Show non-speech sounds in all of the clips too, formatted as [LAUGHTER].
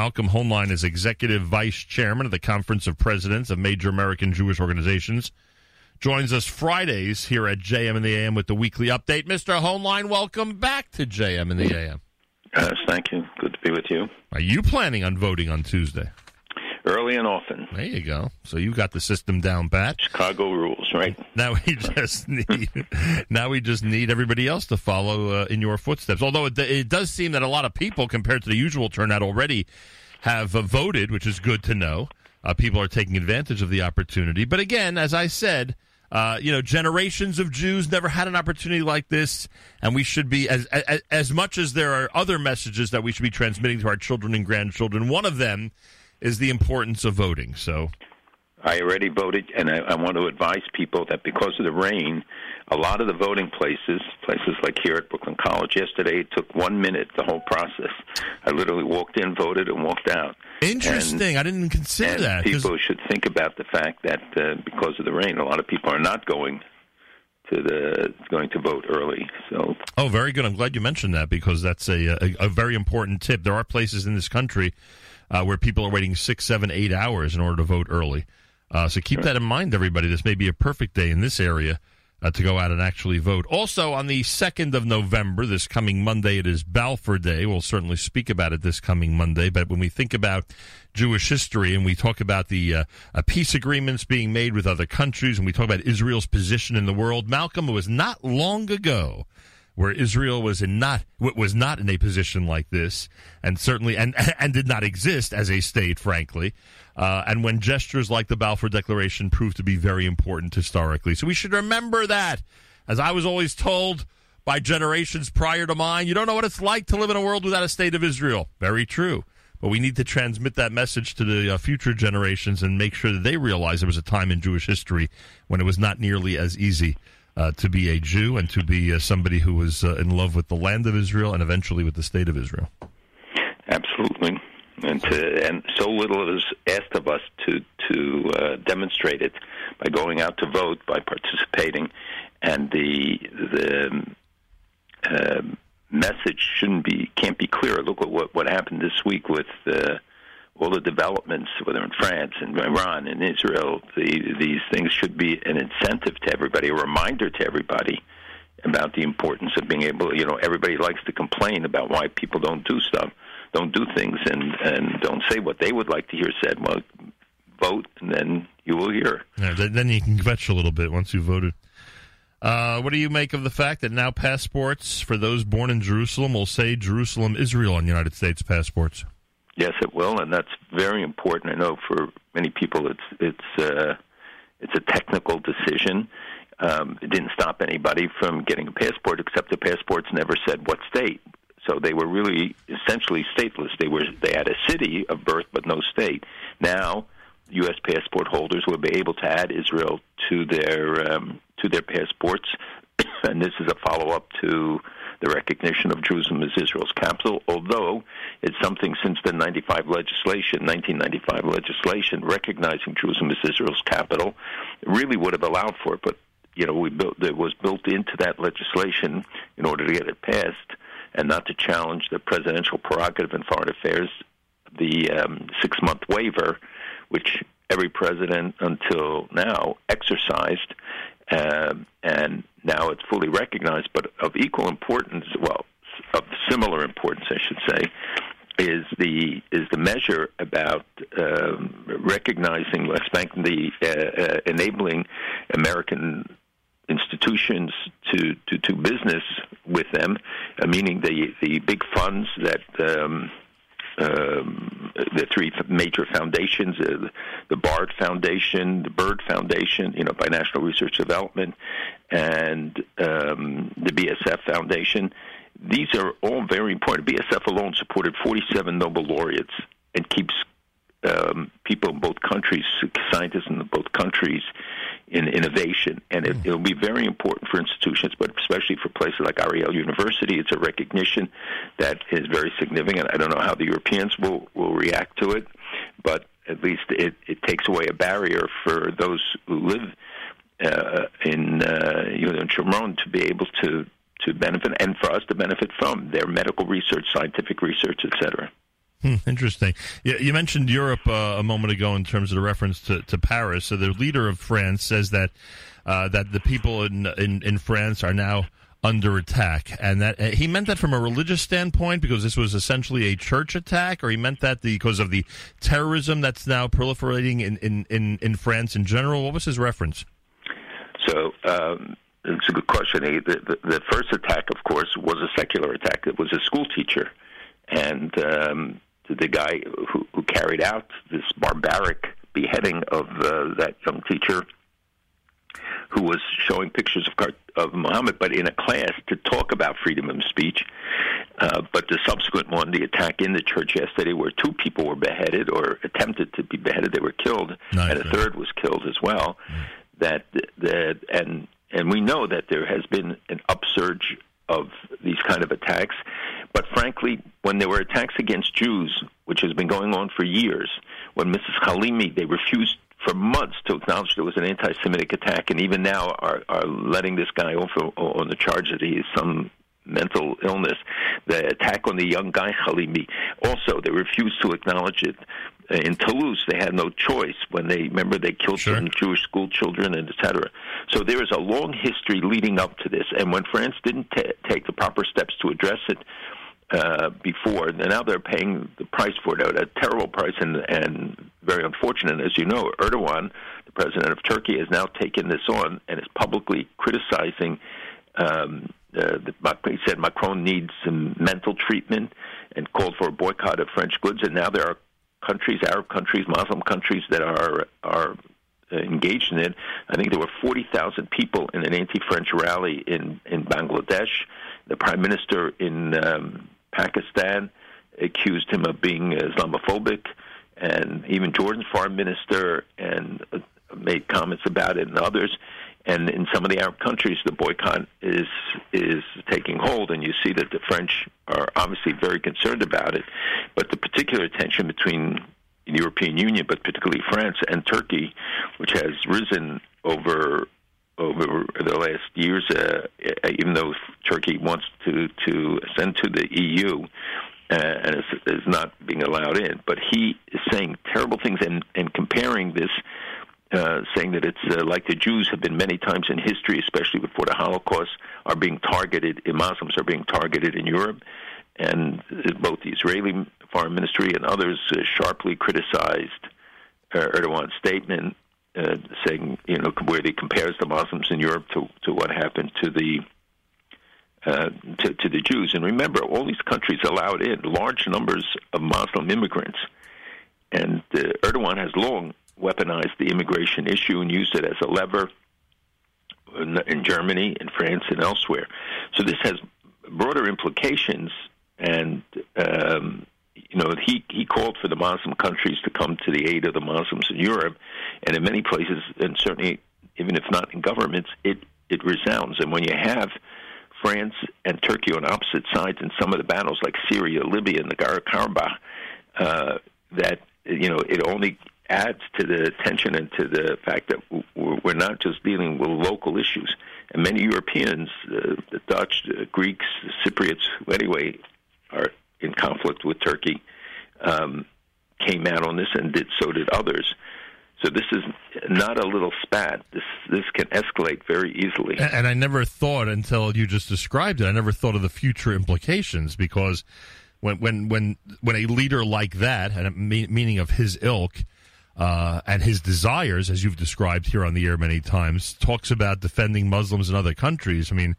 Malcolm Hoenlein is Executive Vice Chairman of the Conference of Presidents of Major American Jewish Organizations. Joins us Fridays here at JM in the AM with the weekly update. Mr. Hoenlein, welcome back to JM in the AM. Yes, thank you. Good to be with you. Are you planning on voting on Tuesday? Early and often. There you go. So you've got the system down pat. Chicago rules, right? Now we [LAUGHS] just need now we just need everybody else to follow uh, in your footsteps. Although it, it, does seem that a lot of people, compared to the usual turnout, already have uh, voted, which is good to know. Uh, people are taking advantage of the opportunity. But again, as I said, uh, you know, generations of Jews never had an opportunity like this, and we should be as, as as much as there are other messages that we should be transmitting to our children and grandchildren. One of them is the importance of voting. So I already voted, and I, I, want to advise people that because of the rain, a lot of the voting places, places like here at Brooklyn College yesterday, it took one minute the whole process. I literally walked in, voted, and walked out. Interesting. And, I didn't even consider that. People should think about the fact that uh, because of the rain, a lot of people are not going to the going to vote early. So. Oh, very good. I'm glad you mentioned that because that's a, a, a very important tip. There are places in this country uh, where people are waiting six, seven, eight hours in order to vote early. Uh, so keep that in mind, everybody. This may be a perfect day in this area uh, to go out and actually vote. Also, on the 2nd of November, this coming Monday, it is Balfour Day. We'll certainly speak about it this coming Monday. But when we think about Jewish history and we talk about the uh, uh, peace agreements being made with other countries and we talk about Israel's position in the world, Malcolm, it was not long ago where Israel was in not was not in a position like this, and certainly and [LAUGHS] and did not exist as a state, frankly. Uh, and when gestures like the Balfour Declaration proved to be very important historically, so we should remember that. As I was always told by generations prior to mine, you don't know what it's like to live in a world without a state of Israel. Very true. But we need to transmit that message to the uh, future generations and make sure that they realize there was a time in Jewish history when it was not nearly as easy uh, to be a Jew and to be uh, somebody who was uh, in love with the land of Israel and eventually with the state of Israel. Absolutely, and to, and so little is asked of us to to uh, demonstrate it by going out to vote, by participating, and the the uh, message shouldn't be can't be clearer. Look at what what happened this week with. Uh, all the developments, whether in France and Iran and Israel, the, these things should be an incentive to everybody, a reminder to everybody about the importance of being able. You know, everybody likes to complain about why people don't do stuff, don't do things, and and don't say what they would like to hear said. Well, vote, and then you will hear. Yeah, then you can kvetch a little bit once you voted. Uh, what do you make of the fact that now passports for those born in Jerusalem will say Jerusalem, Israel on United States passports? Yes, it will, and that's very important. I know for many people, it's it's uh, it's a technical decision. Um, it didn't stop anybody from getting a passport, except the passports never said what state. So they were really essentially stateless. They were they had a city of birth but no state. Now, U.S. passport holders will be able to add Israel to their um, to their passports, [COUGHS] and this is a follow up to the recognition of Jerusalem as Israel's capital, although it's something since the 95 legislation, 1995 legislation, recognizing Jerusalem as Israel's capital, really would have allowed for it. But you know, we built it was built into that legislation in order to get it passed, and not to challenge the presidential prerogative in foreign affairs, the um, six-month waiver, which every president until now exercised, um, and now it's fully recognized. But of equal importance, well, of similar importance, I should say, is the is the measure about um, recognizing, expecting the uh, uh, enabling American institutions to to do business with them, uh, meaning the the big funds that um, the three major foundations, uh, the BARD Foundation, the BIRD Foundation, you know, Binational Research Development, and um, the BSF Foundation. These are all very important. BSF alone supported 47 Nobel laureates and keeps um, people in both countries, scientists in both countries, in innovation. And it, will be very important for institutions, but especially for places like Ariel University. It's a recognition that is very significant. I don't know how the Europeans will, will react to it, but at least it, it takes away a barrier for those who live uh, in uh, you know, in Shomron to be able to to benefit and for us to benefit from their medical research, scientific research, etc. Hmm, interesting. You, mentioned Europe uh, a moment ago in terms of the reference to, to Paris. So the leader of France says that uh, that the people in, in, in France are now under attack, and that uh, he meant that from a religious standpoint because this was essentially a church attack, or he meant that because of the terrorism that's now proliferating in, in, in, in France in general. What was his reference? So. Um it's a good question. The, the, the, first attack, of course, was a secular attack. It was a school teacher, and um, the guy who, who carried out this barbaric beheading of uh, that young teacher, who was showing pictures of of Muhammad, but in a class to talk about freedom of speech. Uh, but the subsequent one, the attack in the church yesterday, where two people were beheaded or attempted to be beheaded, they were killed, nice, and a third was killed as well. Mm. That that and and we know that there has been an upsurge of these kind of attacks. But frankly, when there were attacks against Jews, which has been going on for years, when Mrs. Halimi, they refused for months to acknowledge there was an anti-Semitic attack, and even now are, are letting this guy off on the charge that he has some mental illness. The attack on the young guy Halimi, also they refused to acknowledge it in Toulouse, they had no choice when they remember they killed sure. some Jewish school children and etc. So there is a long history leading up to this, and when France didn't t- take the proper steps to address it uh, before, and now they're paying the price for it, a terrible price, and, and very unfortunate. As you know, Erdogan, the president of Turkey, has now taken this on and is publicly criticizing. Um, uh, the, he said Macron needs some mental treatment and called for a boycott of French goods, and now there are countries, Arab countries, Muslim countries that are are engaged in it. I think there were 40,000 people in an anti-French rally in in Bangladesh. The prime minister in um, Pakistan accused him of being Islamophobic, and even Jordan's foreign minister and uh, made comments about it, and others. And in some of the Arab countries, the boycott is is taking hold, and you see that the French are obviously very concerned about it. But the particular tension between the European Union, but particularly France and Turkey, which has risen over over the last years, uh, even though Turkey wants to to ascend to the EU. Uh, and is, is not being allowed in, but he is saying terrible things and, and comparing this uh, saying that it's uh, like the Jews have been many times in history, especially before the Holocaust, are being targeted. Muslims are being targeted in Europe, and both the Israeli Foreign Ministry and others uh, sharply criticized uh, Erdogan's statement, uh, saying you know where he compares the Muslims in Europe to to what happened to the uh, to, to the Jews. And remember, all these countries allowed in large numbers of Muslim immigrants, and uh, Erdogan has long weaponized the immigration issue and used it as a lever in, in Germany, in France, and elsewhere. So this has broader implications, and um, you know he he called for the Muslim countries to come to the aid of the Muslims in Europe, and in many places, and certainly even if not in governments, it it resounds. And when you have France and Turkey on opposite sides in some of the battles, like Syria, Libya, and the Karabakh, uh, that you know it only adds to the tension and to the fact that we're not just dealing with local issues. And many Europeans, uh, the Dutch, the Greeks, the Cypriots, anyway in conflict with Turkey, um, came out on this, and did so did others. So this is not a little spat. This this can escalate very easily. And I never thought until you just described it. I never thought of the future implications because when when when when a leader like that, and meaning of his ilk, uh, and his desires, as you've described here on the air many times, talks about defending Muslims in other countries. I mean,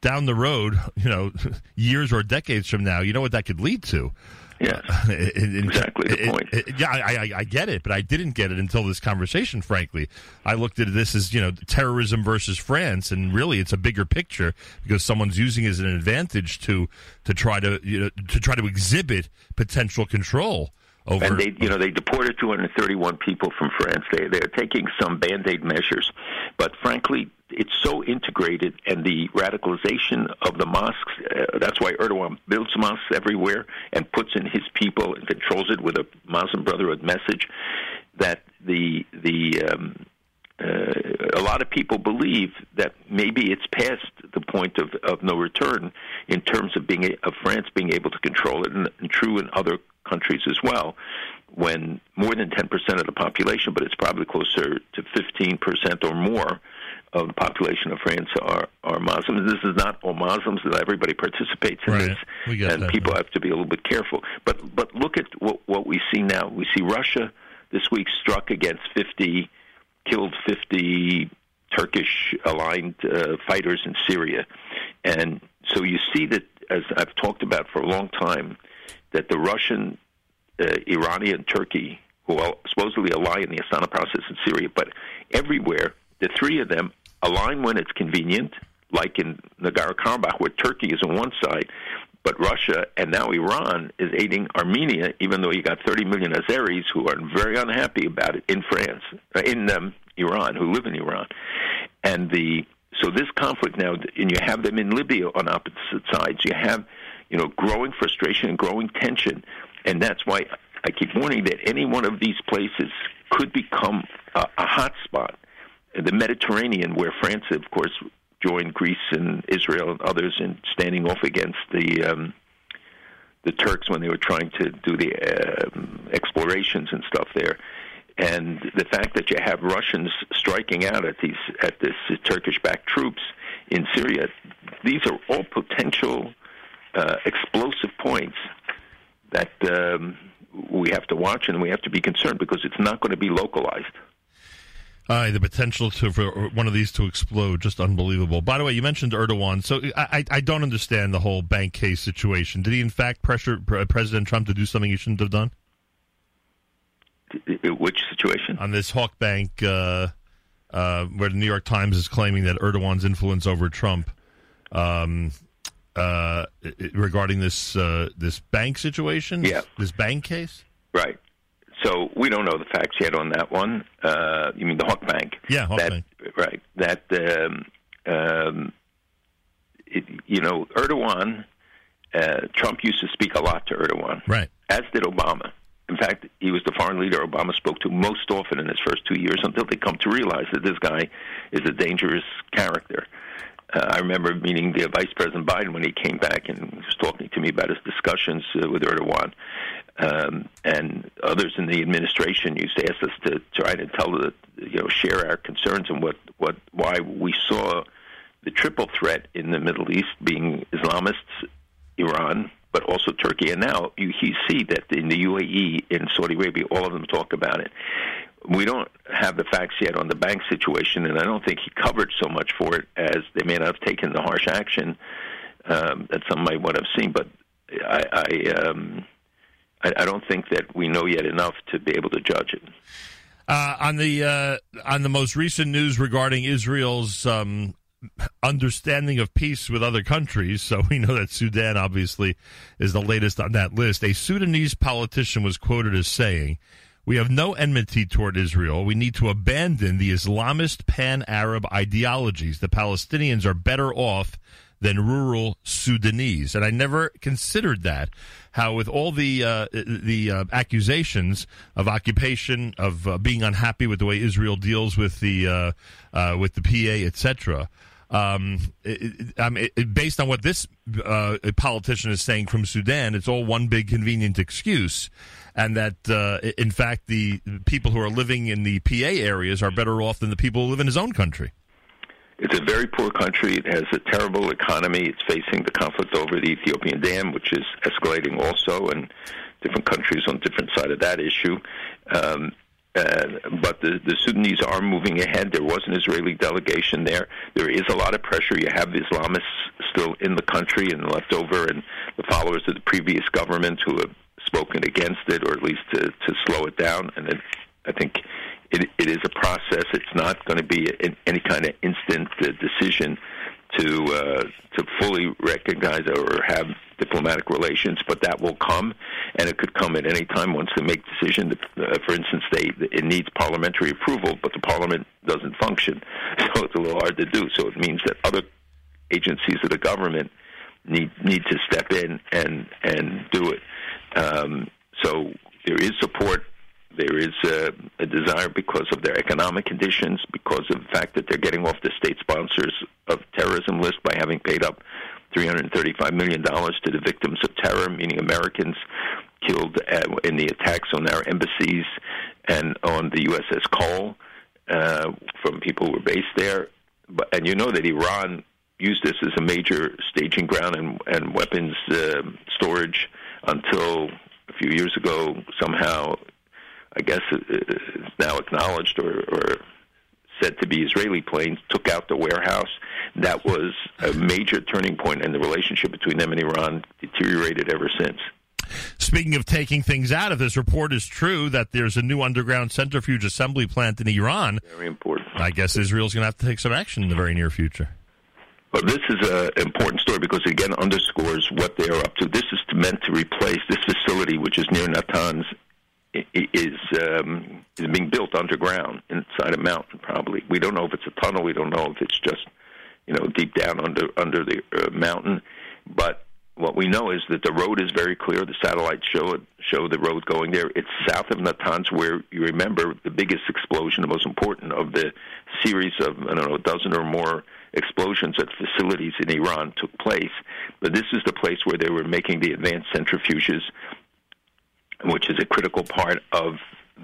down the road, you know, [LAUGHS] years or decades from now, you know what that could lead to. Yeah, [LAUGHS] exactly the point. It, it, yeah, I, I, I, get it, but I didn't get it until this conversation. Frankly, I looked at this as you know terrorism versus France, and really it's a bigger picture because someone's using it as an advantage to to try to you know to try to exhibit potential control. Over, and they, you know, they deported 231 people from France. They they're taking some band-aid measures, but frankly, it's so integrated, and the radicalization of the mosques. Uh, that's why Erdogan builds mosques everywhere and puts in his people and controls it with a Muslim Brotherhood message. That the the um, uh, a lot of people believe that maybe it's past the point of, of no return in terms of being of France being able to control it, and, and true in other countries as well. When more than 10% of the population, but it's probably closer to 15% or more of the population of France are are Muslims. This is not all Muslims that everybody participates in Right. this, and that, people yeah. have to be a little bit careful. But but look at what what we see now. We see Russia this week struck against 50, killed 50 Turkish aligned uh, fighters in Syria, and so you see that as I've talked about for a long time, that the Russian, uh, Iranian, Turkey, who are supposedly ally in the Astana process in Syria, but everywhere the three of them align when it's convenient, like in Nagorno-Karabakh, where Turkey is on one side, but Russia and now Iran is aiding Armenia, even though you got 30 million Azeris who are very unhappy about it in France, uh, in um, Iran, who live in Iran, and the so this conflict now, and you have them in Libya on opposite sides. You have, you know, growing frustration and growing tension, and that's why I keep warning that any one of these places could become a, a hot spot. The Mediterranean, where France, of course, joined Greece and Israel and others in standing off against the um, the Turks when they were trying to do the um, explorations and stuff there. And the fact that you have Russians striking out at these at this Turkish-backed troops in Syria, these are all potential uh, explosive points that um, we have to watch and we have to be concerned because it's not going to be localized. Uh, the potential to for one of these to explode, just unbelievable. By the way, you mentioned Erdogan, so I, I, I don't understand the whole bank case situation. Did he in fact pressure President Trump to do something he shouldn't have done Which situation? on this Halkbank, uh, uh, where the New York Times is claiming that Erdogan's influence over Trump, um, uh, regarding this uh, this bank situation, Yeah. this bank case. Right. So we don't know the facts yet on that one. Uh, you mean the Halkbank? Yeah, Hawk that, Bank. Right. That um, um, it, you know, Erdogan. Uh, Trump used to speak a lot to Erdogan, Right. as did Obama. In fact, he was the foreign leader Obama spoke to most often in his first two years until they come to realize that this guy is a dangerous character. Uh, I remember meeting the Vice President Biden when he came back and was talking to me about his discussions uh, with Erdogan. Um, and others in the administration used to ask us to try to tell the, you know, share our concerns and what, what, why we saw the triple threat in the Middle East being Islamists, Iran, but also Turkey. And now you, you see that in the UAE, in Saudi Arabia, all of them talk about it. We don't have the facts yet on the bank situation, and I don't think he covered so much for it as they may not have taken the harsh action um, that some might want to have seen. But I, I, um, I, I don't think that we know yet enough to be able to judge it. Uh, on the uh, on the most recent news regarding Israel's um, understanding of peace with other countries, so we know that Sudan obviously is the latest on that list. A Sudanese politician was quoted as saying, "We have no enmity toward Israel. We need to abandon the Islamist pan-Arab ideologies. The Palestinians are better off." Than rural Sudanese, and I never considered that. How, with all the uh, the uh, accusations of occupation, of uh, being unhappy with the way Israel deals with the uh, uh, with the PA, etc. Um, it, it, I mean, it, based on what this uh, politician is saying from Sudan, it's all one big convenient excuse, and that in fact the people who are living in the PA areas are better off than the people who live in his own country. It's a very poor country. It has a terrible economy. It's facing the conflict over the Ethiopian dam, which is escalating also, and different countries on different side of that issue. Um, uh, but the, the Sudanese are moving ahead. There was an Israeli delegation there. There is a lot of pressure. You have the Islamists still in the country and left over, and the followers of the previous government who have spoken against it, or at least to, to slow it down. And it, I think it, it is a process. It's not going to be an, any kind of instant uh, decision to uh, to fully recognize or have diplomatic relations, but that will come, and it could come at any time once they make decision. Uh, for instance, they it needs parliamentary approval, but the parliament doesn't function, [LAUGHS] so it's a little hard to do. So it means that other agencies of the government need need to step in and and do it. Um, so there is support there is a, a desire because of their economic conditions, because of the fact that they're getting off the state sponsors of terrorism list by having paid up $335 million to the victims of terror, meaning Americans killed uh, in the attacks on our embassies and on the USS Cole uh, from people who were based there. But, and you know that Iran used this as a major staging ground and, and weapons uh, storage until a few years ago. Somehow, I guess uh, it's now acknowledged or, or said to be Israeli planes took out the warehouse. That was a major turning point, and the relationship between them and Iran deteriorated ever since. Speaking of taking things out, if this report is true that there's a new underground centrifuge assembly plant in Iran, very important. I guess Israel's going to have to take some action in the very near future. Well, this is an important story because it again underscores what they are up to. This is meant to replace this facility, which is near Natanz, is um, is being built underground inside a mountain. Probably, we don't know if it's a tunnel. We don't know if it's just you know deep down under under the uh, mountain. But what we know is that the road is very clear. The satellites show it, show the road going there. It's south of Natanz, where you remember the biggest explosion, the most important of the series of I don't know a dozen or more explosions at facilities in Iran took place. But this is the place where they were making the advanced centrifuges, which is a critical part of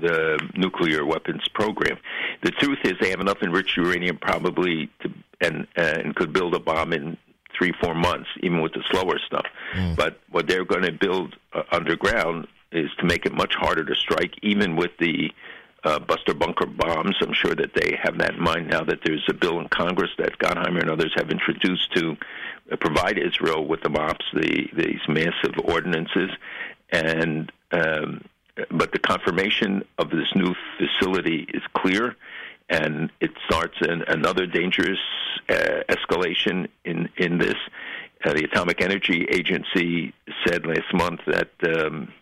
the nuclear weapons program. The truth is, they have enough enriched uranium probably to and and could build a bomb in three, four months, even with the slower stuff. Mm. But what they're going to build uh, underground is to make it much harder to strike, even with the uh, Buster Bunker bombs. I'm sure that they have that in mind now that there's a bill in Congress that Gottheimer and others have introduced to uh, provide Israel with the MOPS, the, these massive ordinances, and um, but the confirmation of this new facility is clear and it starts an, another dangerous uh, escalation in in this. Uh, the Atomic Energy Agency said last month that um,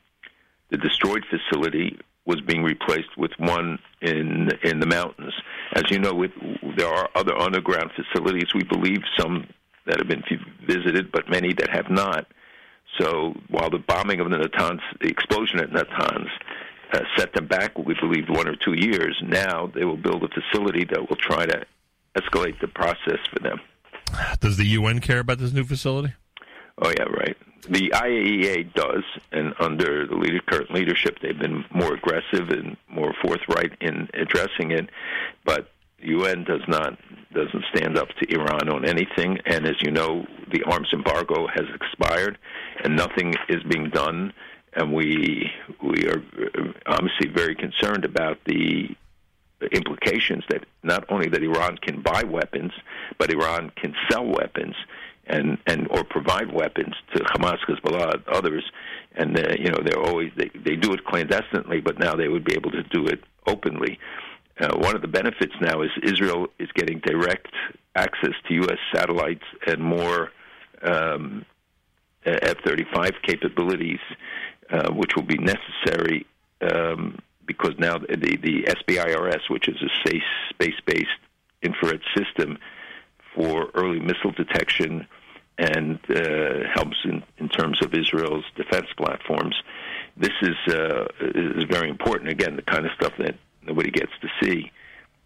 the destroyed facility was being replaced with one in in the mountains. As you know, with, there are other underground facilities. We believe some that have been visited, but many that have not. So while the bombing of the Natanz, the explosion at Natanz uh, set them back, we believe, one or two years. Now they will build a facility that will try to escalate the process for them. Does the UN care about this new facility? Oh yeah, right. The IAEA does, and under the leader, current leadership, they've been more aggressive and more forthright in addressing it. But UN does not doesn't stand up to Iran on anything, and as you know, the arms embargo has expired, and nothing is being done and we we are obviously very concerned about the implications that not only that Iran can buy weapons, but Iran can sell weapons and and or provide weapons to Hamas, Hezbollah, others. And uh, you know they're always they they do it clandestinely, but now they would be able to do it openly. Uh, one of the benefits now is Israel is getting direct access to U.S. satellites and more um, F-35 capabilities uh, which will be necessary um, because now the, the SBIRS, which is a space-based infrared system for early missile detection and uh, helps in, in terms of Israel's defense platforms. This is uh, is very important. Again, the kind of stuff that nobody gets to see.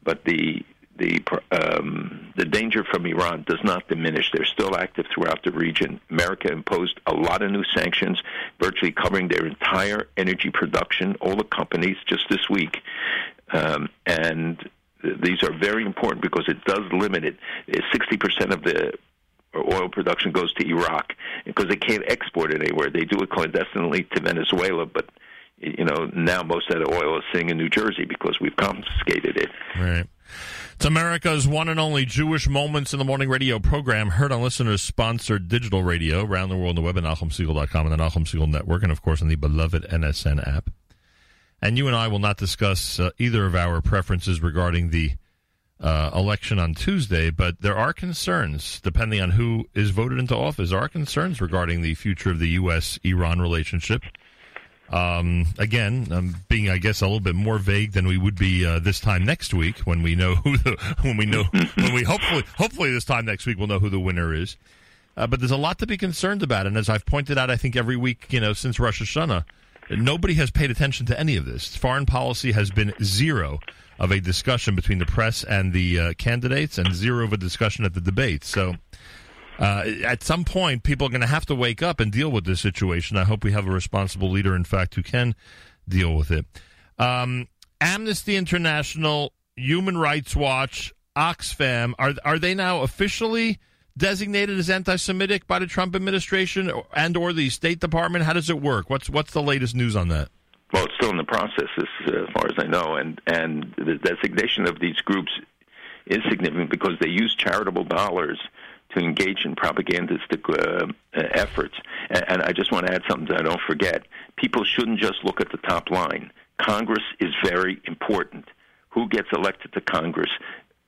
But the the um, the danger from Iran does not diminish. They're still active throughout the region. America imposed a lot of new sanctions, virtually covering their entire energy production, all the companies, just this week. Um, and th- these are very important because it does limit it. Sixty percent of the oil production goes to Iraq because they can't export it anywhere. They do it clandestinely to Venezuela, but you know now most of the oil is sitting in New Jersey because we've confiscated it. Right. It's America's one and only Jewish Moments in the Morning radio program, heard on listeners sponsored digital radio around the world on the web at NachumSegal.com and the Nachum Segal Network, and of course on the beloved NSN app. And you and I will not discuss uh, either of our preferences regarding the uh, election on Tuesday, but there are concerns, depending on who is voted into office, there are concerns regarding the future of the U.S. Iran relationship. Um, again, um, being I guess a little bit more vague than we would be uh, this time next week when we know [LAUGHS] who the, when we know [LAUGHS] when we hopefully hopefully this time next week we'll know who the winner is. Uh, but there's a lot to be concerned about, and as I've pointed out, I think every week you know since Rosh Hashanah, nobody has paid attention to any of this. Foreign policy has been zero of a discussion between the press and the uh, candidates, and zero of a discussion at the debates. So. Uh, at some point, people are going to have to wake up and deal with this situation. I hope we have a responsible leader, in fact, who can deal with it. Um, Amnesty International, Human Rights Watch, Oxfam are are they now officially designated as anti-Semitic by the Trump administration and or the State Department? How does it work? What's what's the latest news on that? Well, it's still in the process, as, as far as I know, and and the designation of these groups is significant because they use charitable dollars to engage in propagandistic uh, efforts. And, I just want to add something I don't forget. People shouldn't just look at the top line. Congress is very important. Who gets elected to Congress?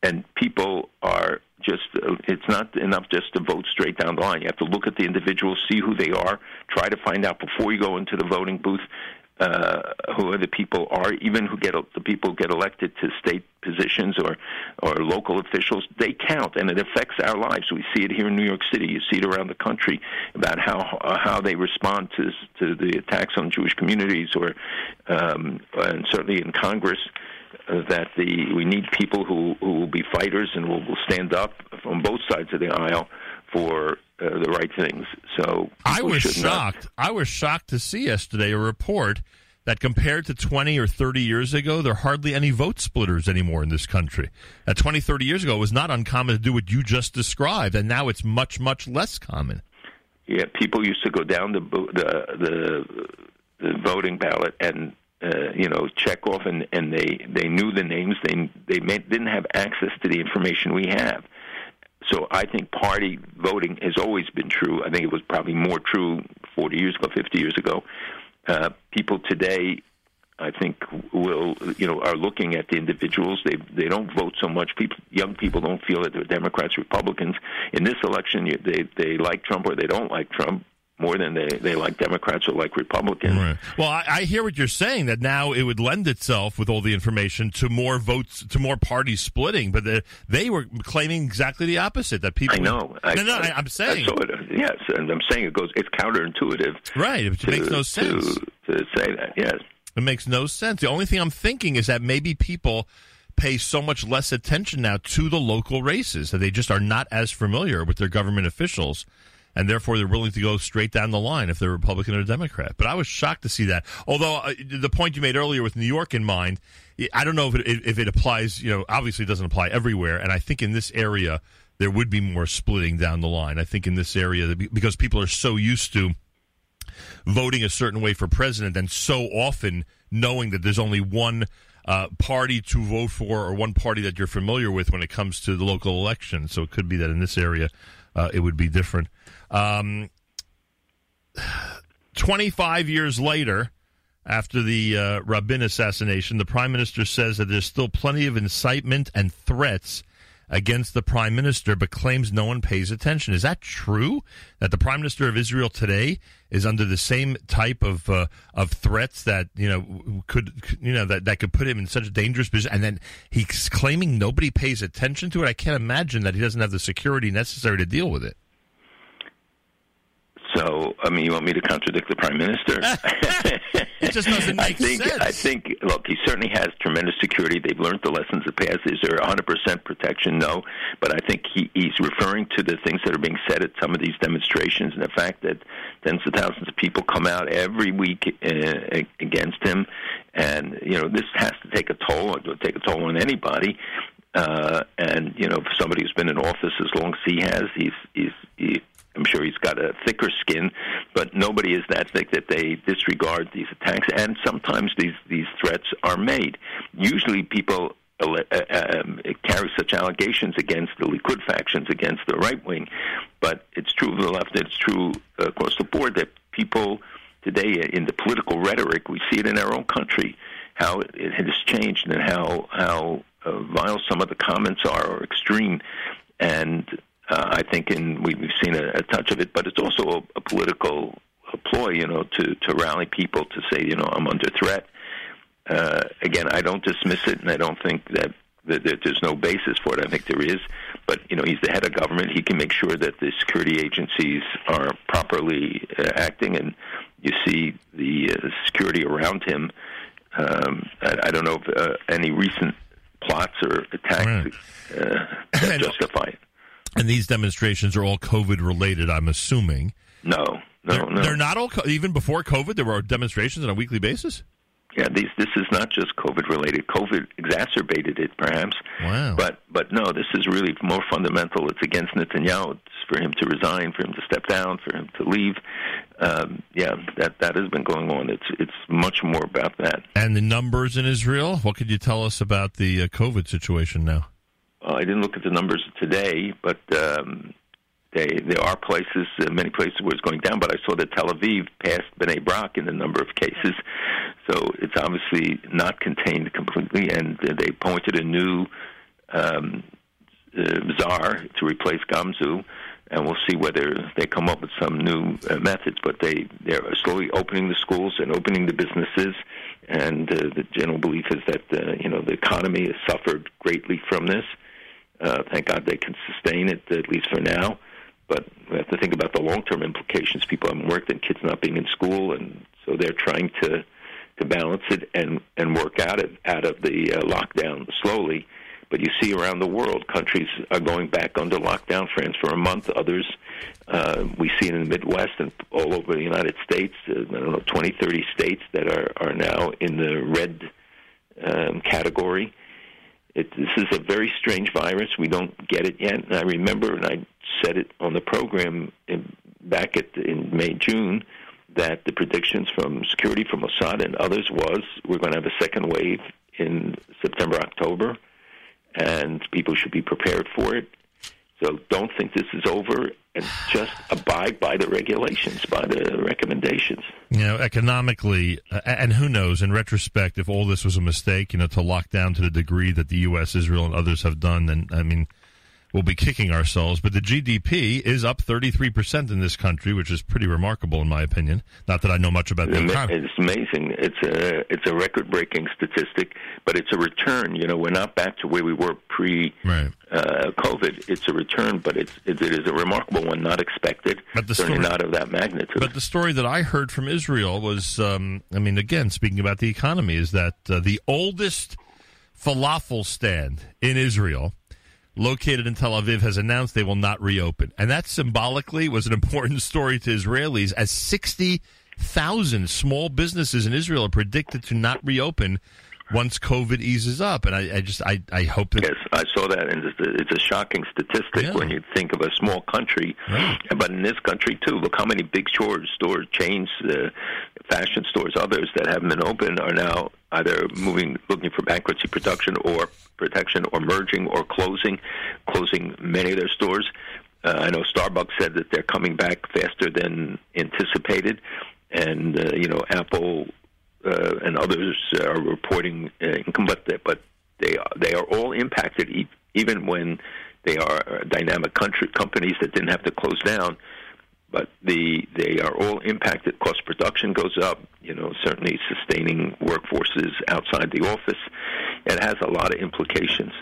And people are just, uh, it's not enough just to vote straight down the line. You have to look at the individuals, see who they are, try to find out before you go into the voting booth uh, who the people are, even who get the people who get elected to state positions or or local officials, they count, and it affects our lives. We see it here in New York City. You see it around the country about how uh, how they respond to to the attacks on Jewish communities, or um, and certainly in Congress. Uh, that the we need people who who will be fighters and will, will stand up on both sides of the aisle for uh, the right things. So I was shocked. Not... I was shocked to see yesterday a report that compared to 20 or 30 years ago, there are hardly any vote splitters anymore in this country. At 20, 30 years ago, it was not uncommon to do what you just described, and now it's much, much less common. Yeah, people used to go down the the the, the voting ballot and uh, you know check off, and and they they knew the names. They they may, didn't have access to the information we have. So I think party voting has always been true. I think it was probably more true 40 years ago, 50 years ago. Uh, people today, I think, will you know are looking at the individuals. They they don't vote so much. People, young people don't feel that they're Democrats, Republicans. In this election, they they like Trump or they don't like Trump more than they, they like Democrats or like Republicans. Right. Well, I, I, hear what you're saying that now it would lend itself with all the information to more votes, to more parties splitting, but the, they were claiming exactly the opposite. That people, I know. I, no, no, I, am saying. It, yes, and I'm saying it goes. It's counterintuitive. Right. It to, makes no sense to, to say that. Yes. It makes no sense. The only thing I'm thinking is that maybe people pay so much less attention now to the local races that they just are not as familiar with their government officials and therefore they're willing to go straight down the line if they're Republican or Democrat. But I was shocked to see that. Although uh, the point you made earlier with New York in mind, I don't know if it, if it applies. You know, obviously it doesn't apply everywhere, and I think in this area there would be more splitting down the line. I think in this area because people are so used to voting a certain way for president and so often knowing that there's only one uh, party to vote for or one party that you're familiar with when it comes to the local election. So it could be that in this area uh, it would be different. Um, 25 years later, after the uh, Rabin assassination, the prime minister says that there's still plenty of incitement and threats against the prime minister, but claims no one pays attention. Is that true? That the prime minister of Israel today is under the same type of uh, of threats that you know could you know that that could put him in such a dangerous position, and then he's claiming nobody pays attention to it. I can't imagine that he doesn't have the security necessary to deal with it. So, I mean, you want me to contradict the prime minister? [LAUGHS] it just doesn't make [LAUGHS] I think, sense. I think, look, he certainly has tremendous security. They've learned the lessons of the past. Is there 100% protection? No. But I think he, he's referring to the things that are being said at some of these demonstrations and the fact that tens of thousands of people come out every week uh, against him. And, you know, this has to take a toll, or take a toll on anybody. Uh, and you know, for somebody who's been in office as long as he has, he's he's he, I'm sure he's got a thicker skin, but nobody is that thick that they disregard these attacks. And sometimes these these threats are made. Usually, people uh, um, carry such allegations against the Likud factions, against the right wing. But it's true of the left. It's true across the board that people today in the political rhetoric, we see it in our own country, how it has changed and how how uh, vile some of the comments are or extreme. And I think in we, we've seen a, a touch of it, but it's also a, a political ploy, you know, to to rally people to say, you know, I'm under threat. Uh, again, I don't dismiss it, and I don't think that, that, that there's no basis for it. I think there is, but you know, he's the head of government. He can make sure that the security agencies are properly uh, acting, and You see the uh, security around him. Um, I, I don't know if uh, any recent plots or attacks uh, that justify it. And these demonstrations are all COVID related, I'm assuming. No, no, they're, no. They're not all, even before COVID, there were demonstrations on a weekly basis? Yeah, these, this is not just COVID related. COVID exacerbated it, perhaps. Wow. But but no, this is really more fundamental. It's against Netanyahu. It's for him to resign, for him to step down, for him to leave. Um, yeah, that that has been going on. It's it's much more about that. And the numbers in Israel. What could you tell us about the uh, COVID situation now? Uh, I didn't look at the numbers today, but um, they there are places, uh, many places where it's going down. But I saw that Tel Aviv passed Bnei Brak in the number of cases, so it's obviously not contained completely. And uh, they appointed a new um, uh, czar to replace Gamzu, and we'll see whether they come up with some new uh, methods. But they they're slowly opening the schools and opening the businesses. And uh, the general belief is that uh, you know the economy has suffered greatly from this. Uh, thank God they can sustain it at least for now. But we have to think about the long-term implications. People haven't worked, and kids not being in school, and so they're trying to to balance it and and work out of out of the uh, lockdown slowly. But you see around the world, countries are going back under lockdown. France for a month, others uh, we see it in the Midwest and all over the United States. Uh, I don't know, 20, 30 states that are are now in the red um, category. It, this is a very strange virus. We don't get it yet. And I remember, and I said it on the program in, back at in May June that the predictions from security from Mossad and others was we're going to have a second wave in September October, and people should be prepared for it. So don't think this is over, and just abide by the regulations, by the recommendations. You know, economically, uh, and who knows, in retrospect, if all this was a mistake, you know, to lock down to the degree that the U.S., Israel, and others have done, then, I mean, we'll be kicking ourselves. But the GDP is up 33% in this country, which is pretty remarkable, in my opinion. Not that I know much about the economy. It's amazing. It's a it's a record breaking statistic, but it's a return. You know, we're not back to where we were pre right. uh, COVID. It's a return, but it's it, it is a remarkable one, not expected. But the certainly story, not of that magnitude. But the story that I heard from Israel was, um, I mean, again, speaking about the economy, is that uh, the oldest falafel stand in Israel located in Tel Aviv, has announced they will not reopen. And that symbolically was an important [LAUGHS] story to Israelis as 60,000 small businesses in Israel are predicted to not reopen once COVID eases up. And I, I just, I, I hope that. Yes, I saw that, and it's a, it's a shocking statistic Yeah. when you think of a small country. Right. But in this country, too, look how many big stores, stores chains, uh, fashion stores, others that haven't been open are now either moving, looking for bankruptcy protection or protection, or merging or closing, closing many of their stores. Uh, I know Starbucks said that they're coming back faster than anticipated, and uh, you know Apple uh, and others are reporting uh, income, but they, but they are, they are all impacted, even when they are dynamic country companies that didn't have to close down. But the they are all impacted. Cost production goes up. You know, certainly sustaining workforces outside the office. It has a lot of implications.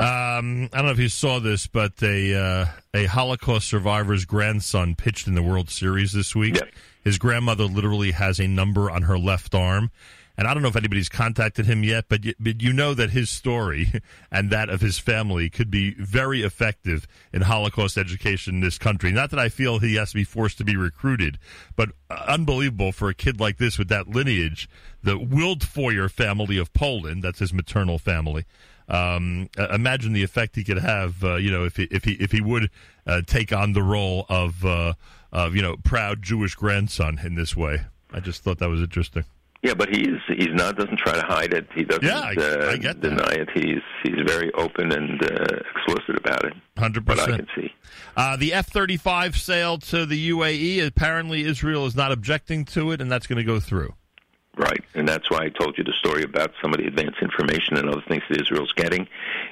Um, I don't know if you saw this, but a uh, a Holocaust survivor's grandson pitched in the World Series this week. His grandmother literally has a number on her left arm. And I don't know if anybody's contacted him yet, but you, but you know that his story [LAUGHS] and that of his family could be very effective in Holocaust education in this country. Not that I feel he has to be forced to be recruited, but uh, unbelievable for a kid like this with that lineage. The Wildfeuer family of Poland, that's his maternal family. Um, uh, imagine the effect he could have, uh, you know, if he, if he if he would uh, take on the role of uh, of you know proud Jewish grandson in this way. I just thought that was interesting. Yeah, but he's he's not doesn't try to hide it. He doesn't Yeah, I- uh, I get deny it. He's he's very open and uh, explicit about it. Hundred But I can see. Uh, the F thirty five sale to the UAE. Apparently, Israel is not objecting to it, and that's going to go through. Right, and that's why I told you the story about some of the advanced information and other things that Israel's getting.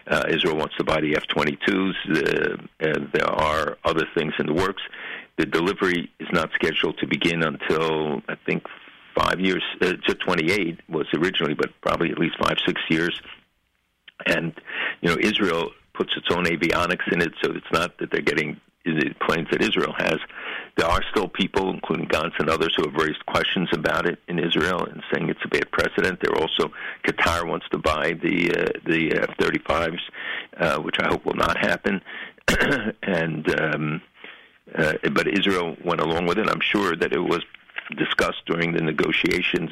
Uh, Israel wants to buy the F-22s, uh, and there are other things in the works. The delivery is not scheduled to begin until I think five years uh, to 28 was originally, but probably at least five six years. And you know, Israel puts its own avionics in it, so it's not that they're getting the planes that Israel has. There are still people, including Gantz and others, who have raised questions about it in Israel and saying it's a bad precedent. There also Qatar wants to buy the uh, the F-35s, uh, which I hope will not happen. [CLEARS THROAT] and um, uh, but Israel went along with it. I'm sure that it was discussed during the negotiations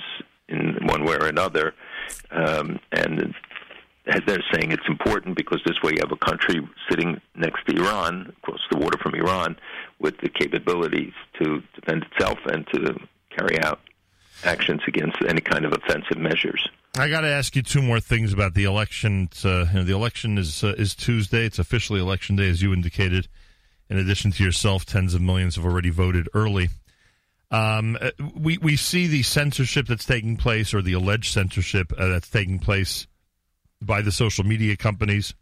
in one way or another, um, and they're saying, it's important because this way you have a country sitting next to Iran, across the water from Iran, with the capabilities to defend itself and to carry out actions against any kind of offensive measures. I got to ask you two more things about the election. Uh, you know, the election is uh, is Tuesday. It's officially election day, as you indicated. In addition to yourself, tens of millions have already voted early. Um, uh, we we see the censorship that's taking place, or the alleged censorship uh, that's taking place by the social media companies.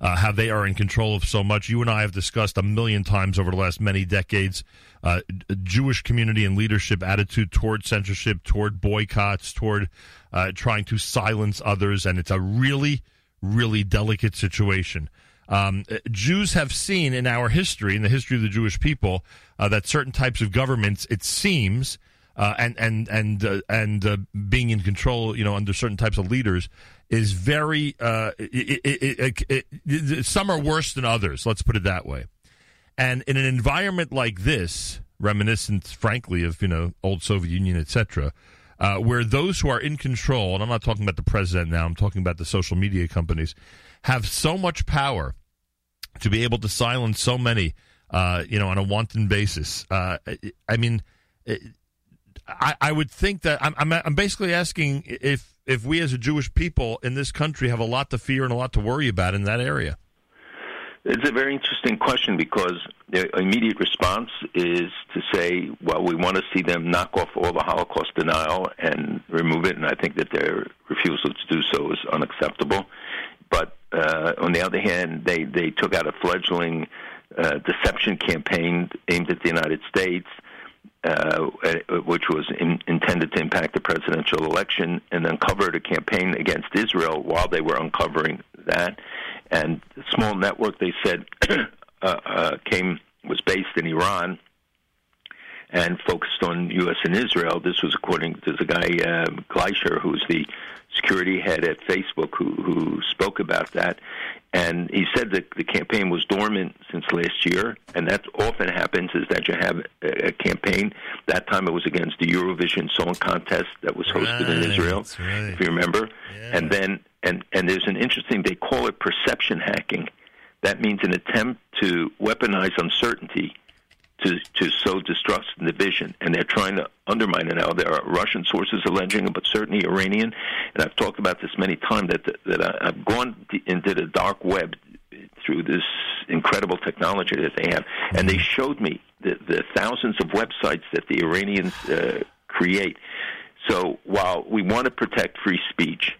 Uh, how they are in control of so much. You and I have discussed a million times over the last many decades uh, Jewish community and leadership attitude toward censorship, toward boycotts, toward uh, trying to silence others, and it's a really, really delicate situation. Um, Jews have seen in our history, in the history of the Jewish people, uh, that certain types of governments, it seems, uh, and and and uh, and uh, being in control, you know, under certain types of leaders, is very. Uh, it, it, it, some are worse than others. Let's put it that way. And in an environment like this, reminiscent, frankly, of you know old Soviet Union, etc., uh, where those who are in control, and I'm not talking about the president now, I'm talking about the social media companies, have so much power to be able to silence so many, you know, on a wanton basis. I mean, I, I, would think that I'm, I'm, I'm basically asking if if we as a Jewish people in this country have a lot to fear and a lot to worry about in that area. It's a very interesting question because the immediate response is to say, well, we want to see them knock off all the Holocaust denial and remove it, and I think that their refusal to do so is unacceptable. But uh, on the other hand, they, they took out a fledgling uh, deception campaign aimed at the United States uh, which was in, intended to impact the presidential election, and then covered a campaign against Israel while they were uncovering that. And the small network, they said, [CLEARS THROAT] uh, uh, came was based in Iran and focused on U.S. and Israel. This was according to the guy uh, Gleicher, who's the security head at Facebook, who who spoke about that. And he said that the campaign was dormant since last year, and that often happens is that you have a, a campaign. That time it was against the Eurovision Song Contest that was hosted right, in Israel, right. if you remember. Yeah. And then and and there's an interesting they call it perception hacking. That means an attempt to weaponize uncertainty to to sow distrust and division, and they're trying to undermine it now. There are Russian sources alleging but certainly Iranian. And I've talked about this many times that that I've gone into the dark web through this incredible technology that they have, and they showed me the, the thousands of websites that the Iranians uh, create. So while we want to protect free speech,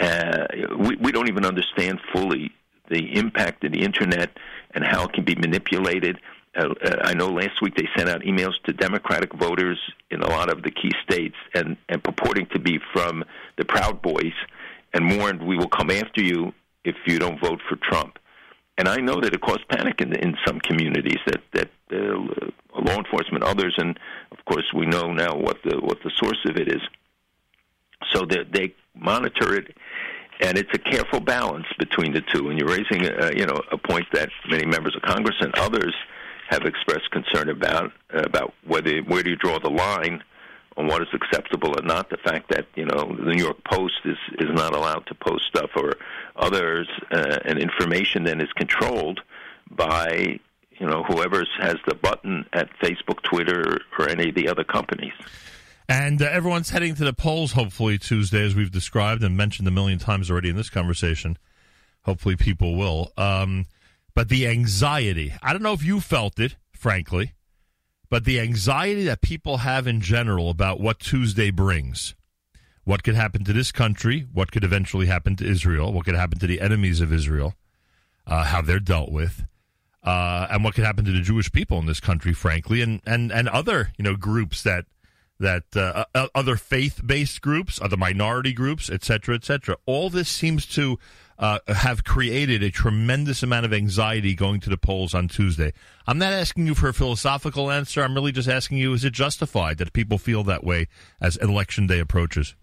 uh, we, we don't even understand fully the impact of the internet and how it can be manipulated uh, I know last week they sent out emails to Democratic voters in a lot of the key states and, and purporting to be from the Proud Boys and warned we will come after you if you don't vote for Trump. And I know that it caused panic in, in some communities that that uh, law enforcement, others, and of course we know now what the what the source of it is. So that they monitor it, and it's a careful balance between the two. And you're raising, a, you know, a point that many members of Congress and others have expressed concern about about whether where do you draw the line on what is acceptable or not. The fact that you know the New York Post is is not allowed to post stuff or others, uh, and information then is controlled by you know whoever has the button at Facebook, Twitter, or any of the other companies. And uh, everyone's heading to the polls, hopefully Tuesday, as we've described and mentioned a million times already in this conversation. Hopefully, people will. Um, but the anxiety, I don't know if you felt it, frankly, but the anxiety that people have in general about what Tuesday brings. What could happen to this country? What could eventually happen to Israel? What could happen to the enemies of Israel? Uh, how they're dealt with, uh, and what could happen to the Jewish people in this country, frankly, and, and, and other you know groups that that uh, other faith-based groups, other minority groups, et cetera, et cetera. All this seems to uh, have created a tremendous amount of anxiety going to the polls on Tuesday. I'm not asking you for a philosophical answer. I'm really just asking you: Is it justified that people feel that way as election day approaches?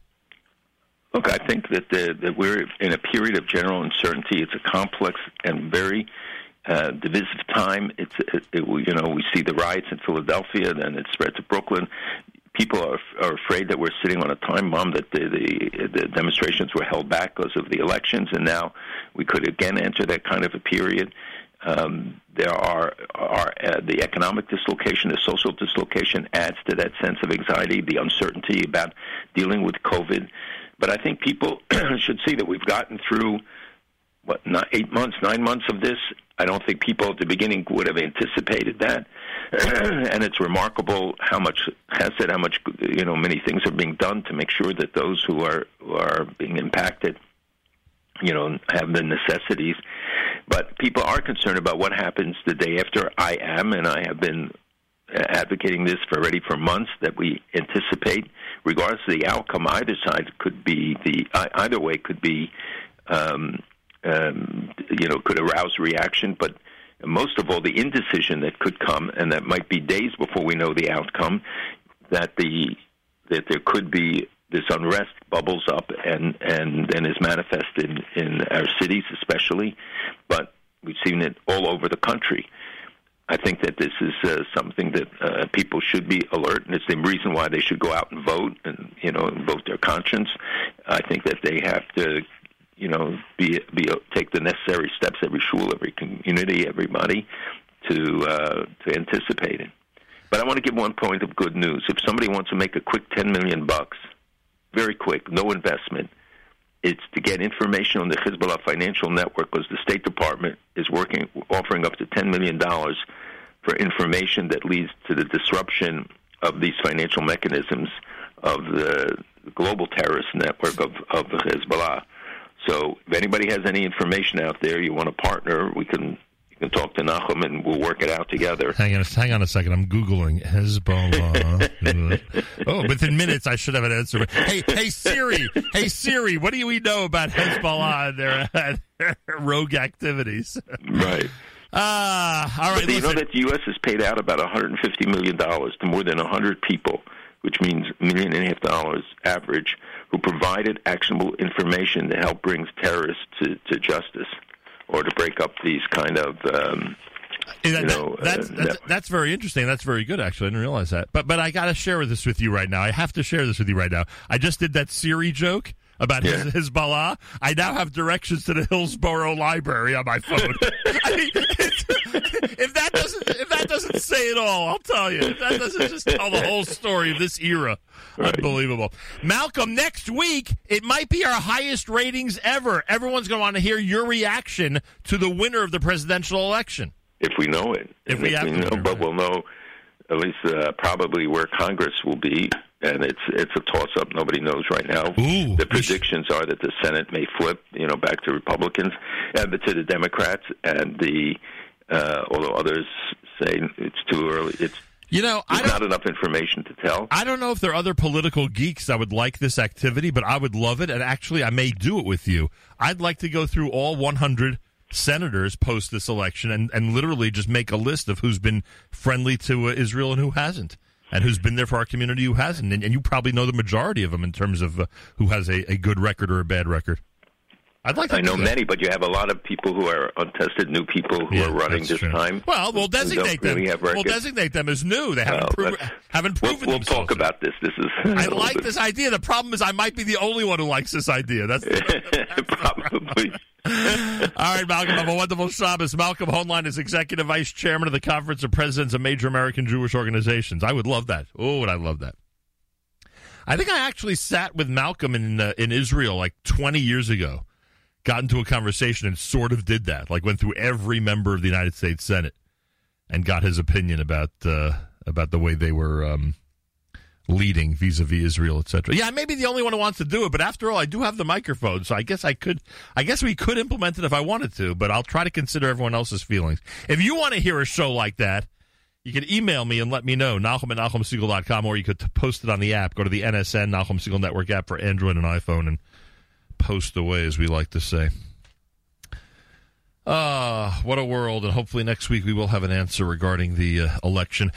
Look, I think that the, that we're in a period of general uncertainty. It's a complex and very uh, divisive time. It's it, it, you know we see the riots in Philadelphia, then it spread to Brooklyn people are, are afraid that we're sitting on a time bomb, that the, the, the demonstrations were held back because of the elections, and now we could again enter that kind of a period. Um, there are, are uh, the economic dislocation, the social dislocation adds to that sense of anxiety, the uncertainty about dealing with COVID. But I think people [CLEARS THROAT] should see that we've gotten through what not eight months, nine months of this. I don't think people at the beginning would have anticipated that. [CLEARS THROAT] and it's remarkable how much has said how much you know many things are being done to make sure that those who are who are being impacted you know have the necessities but people are concerned about what happens the day after i am and i have been advocating this for already for months that we anticipate regardless of the outcome either side could be the either way could be um, um, you know could arouse reaction but most of all, the indecision that could come, and that might be days before we know the outcome, that the that there could be this unrest bubbles up and and and is manifested in, our cities, especially, but we've seen it all over the country. I think that this is uh, something that uh, people should be alert, and it's the reason why they should go out and vote, and you know, vote their conscience. I think that they have to you know, be be take the necessary steps. Every shul, every community, everybody to uh, to anticipate it. But I want to give one point of good news. If somebody wants to make a quick ten million bucks, very quick, no investment, it's to get information on the Hezbollah financial network because the State Department is working offering up to ten million dollars for information that leads to the disruption of these financial mechanisms of the global terrorist network of, of Hezbollah. So if anybody has any information out there, you want to partner, we can you can talk to Nachum and we'll work it out together. Hang on, hang on a second. I'm googling Hezbollah. [LAUGHS] oh, within minutes I should have an answer. Hey, hey Siri, hey Siri, what do we know about Hezbollah and their, [LAUGHS] their rogue activities? Right. Ah, uh, all right. But you know that the U.S. has paid out about 150 million dollars to more than 100 people, which means a million and a half dollars average who provided actionable information to help bring terrorists to, to justice or to break up these kind of um, that, you know, that's, uh, that's, that's, very interesting. That's very good, actually. I didn't realize that. But but I got to share this with you right now. I have to share this with you right now. I just did that Siri joke about yeah. his Hezbollah. I now have directions to the Hillsborough Library on my phone. [LAUGHS] I mean, if that doesn't if that doesn't say it all, I'll tell you. If that doesn't just tell the whole story of this era, right. unbelievable. Malcolm, next week it might be our highest ratings ever. Everyone's going to want to hear your reaction to the winner of the presidential election. If we know it, if we, if we know, but we'll know at least uh, probably where Congress will be and it's it's a toss up. Nobody knows right now. Ooh, the predictions are that the Senate may flip, you know, back to Republicans, uh, to the Democrats, and the uh, although others say it's too early. It's you know, I not enough information to tell. I don't know if there are other political geeks that would like this activity, but I would love it, and actually, I may do it with you. I'd like to go through all 100 senators post this election and, and literally just make a list of who's been friendly to uh, Israel and who hasn't and who's been there for our community who hasn't. And, and you probably know the majority of them in terms of uh, who has a, a good record or a bad record. I'd like. I know many, but you have a lot of people who are untested, new people who yeah, are running this true. time. Well, we'll designate them. Really we'll designate them as new. They haven't, well, proven, haven't proven. We'll, we'll talk about this. This is. [LAUGHS] I [LAUGHS] like this idea. The problem is, I might be the only one who likes this idea. That's, [LAUGHS] probably. All right, Malcolm. Have a wonderful Shabbos. Malcolm Hoenlein is executive vice chairman of the Conference of Presidents of Major American Jewish Organizations. I would love that. Oh, would I love that? I think I actually sat with Malcolm in uh, in Israel like 20 years ago got into a conversation and sort of did that. Like went through every member of the United States Senate and got his opinion about uh, about the way they were um, leading vis-a-vis Israel, etc. Yeah, I may be the only one who wants to do it, but after all, I do have the microphone, so I guess I could. I guess we could implement it if I wanted to, but I'll try to consider everyone else's feelings. If you want to hear a show like that, You can email me and let me know, Nachum at NachumSegal.com, or you could post it on the app. Go to the NSN, Nachum Segal Network app for Android and iPhone, and post away, as we like to say. Ah, uh, what a world. And hopefully next week we will have an answer regarding the uh, election.